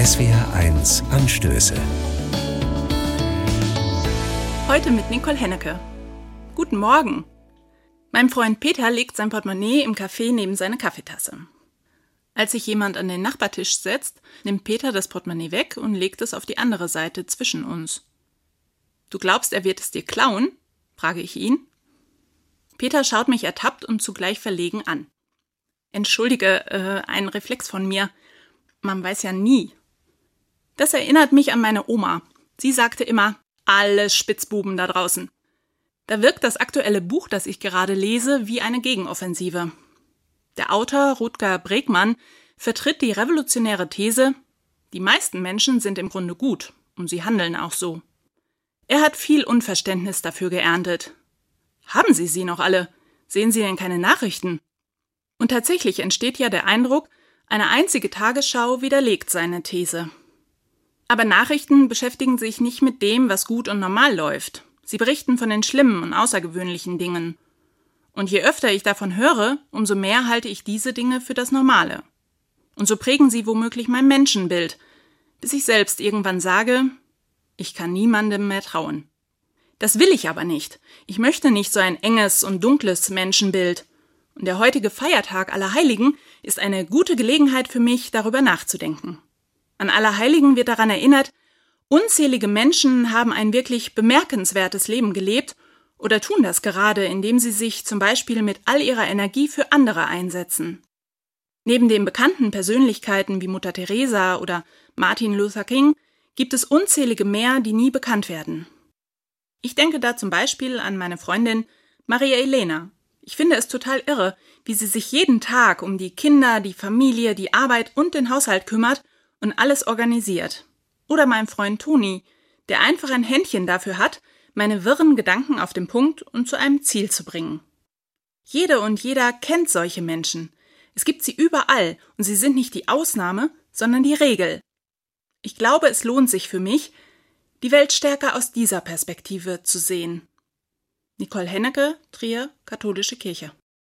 SWR1 Anstöße. Heute mit Nicole Hennecke. Guten Morgen. Mein Freund Peter legt sein Portemonnaie im Café neben seine Kaffeetasse. Als sich jemand an den Nachbartisch setzt, nimmt Peter das Portemonnaie weg und legt es auf die andere Seite zwischen uns. Du glaubst, er wird es dir klauen? frage ich ihn. Peter schaut mich ertappt und zugleich verlegen an. Entschuldige, äh, ein Reflex von mir. Man weiß ja nie. Das erinnert mich an meine Oma. Sie sagte immer, alle Spitzbuben da draußen. Da wirkt das aktuelle Buch, das ich gerade lese, wie eine Gegenoffensive. Der Autor Rutger Bregmann vertritt die revolutionäre These, die meisten Menschen sind im Grunde gut und sie handeln auch so. Er hat viel Unverständnis dafür geerntet. Haben Sie sie noch alle? Sehen Sie denn keine Nachrichten? Und tatsächlich entsteht ja der Eindruck, eine einzige Tagesschau widerlegt seine These. Aber Nachrichten beschäftigen sich nicht mit dem, was gut und normal läuft. Sie berichten von den schlimmen und außergewöhnlichen Dingen. Und je öfter ich davon höre, umso mehr halte ich diese Dinge für das Normale. Und so prägen sie womöglich mein Menschenbild, bis ich selbst irgendwann sage, ich kann niemandem mehr trauen. Das will ich aber nicht. Ich möchte nicht so ein enges und dunkles Menschenbild. Und der heutige Feiertag aller Heiligen ist eine gute Gelegenheit für mich, darüber nachzudenken. An Allerheiligen wird daran erinnert, unzählige Menschen haben ein wirklich bemerkenswertes Leben gelebt oder tun das gerade, indem sie sich zum Beispiel mit all ihrer Energie für andere einsetzen. Neben den bekannten Persönlichkeiten wie Mutter Teresa oder Martin Luther King gibt es unzählige mehr, die nie bekannt werden. Ich denke da zum Beispiel an meine Freundin Maria Elena. Ich finde es total irre, wie sie sich jeden Tag um die Kinder, die Familie, die Arbeit und den Haushalt kümmert und alles organisiert. Oder mein Freund Toni, der einfach ein Händchen dafür hat, meine wirren Gedanken auf den Punkt und zu einem Ziel zu bringen. Jede und jeder kennt solche Menschen. Es gibt sie überall und sie sind nicht die Ausnahme, sondern die Regel. Ich glaube, es lohnt sich für mich, die Welt stärker aus dieser Perspektive zu sehen. Nicole Hennecke, Trier, Katholische Kirche.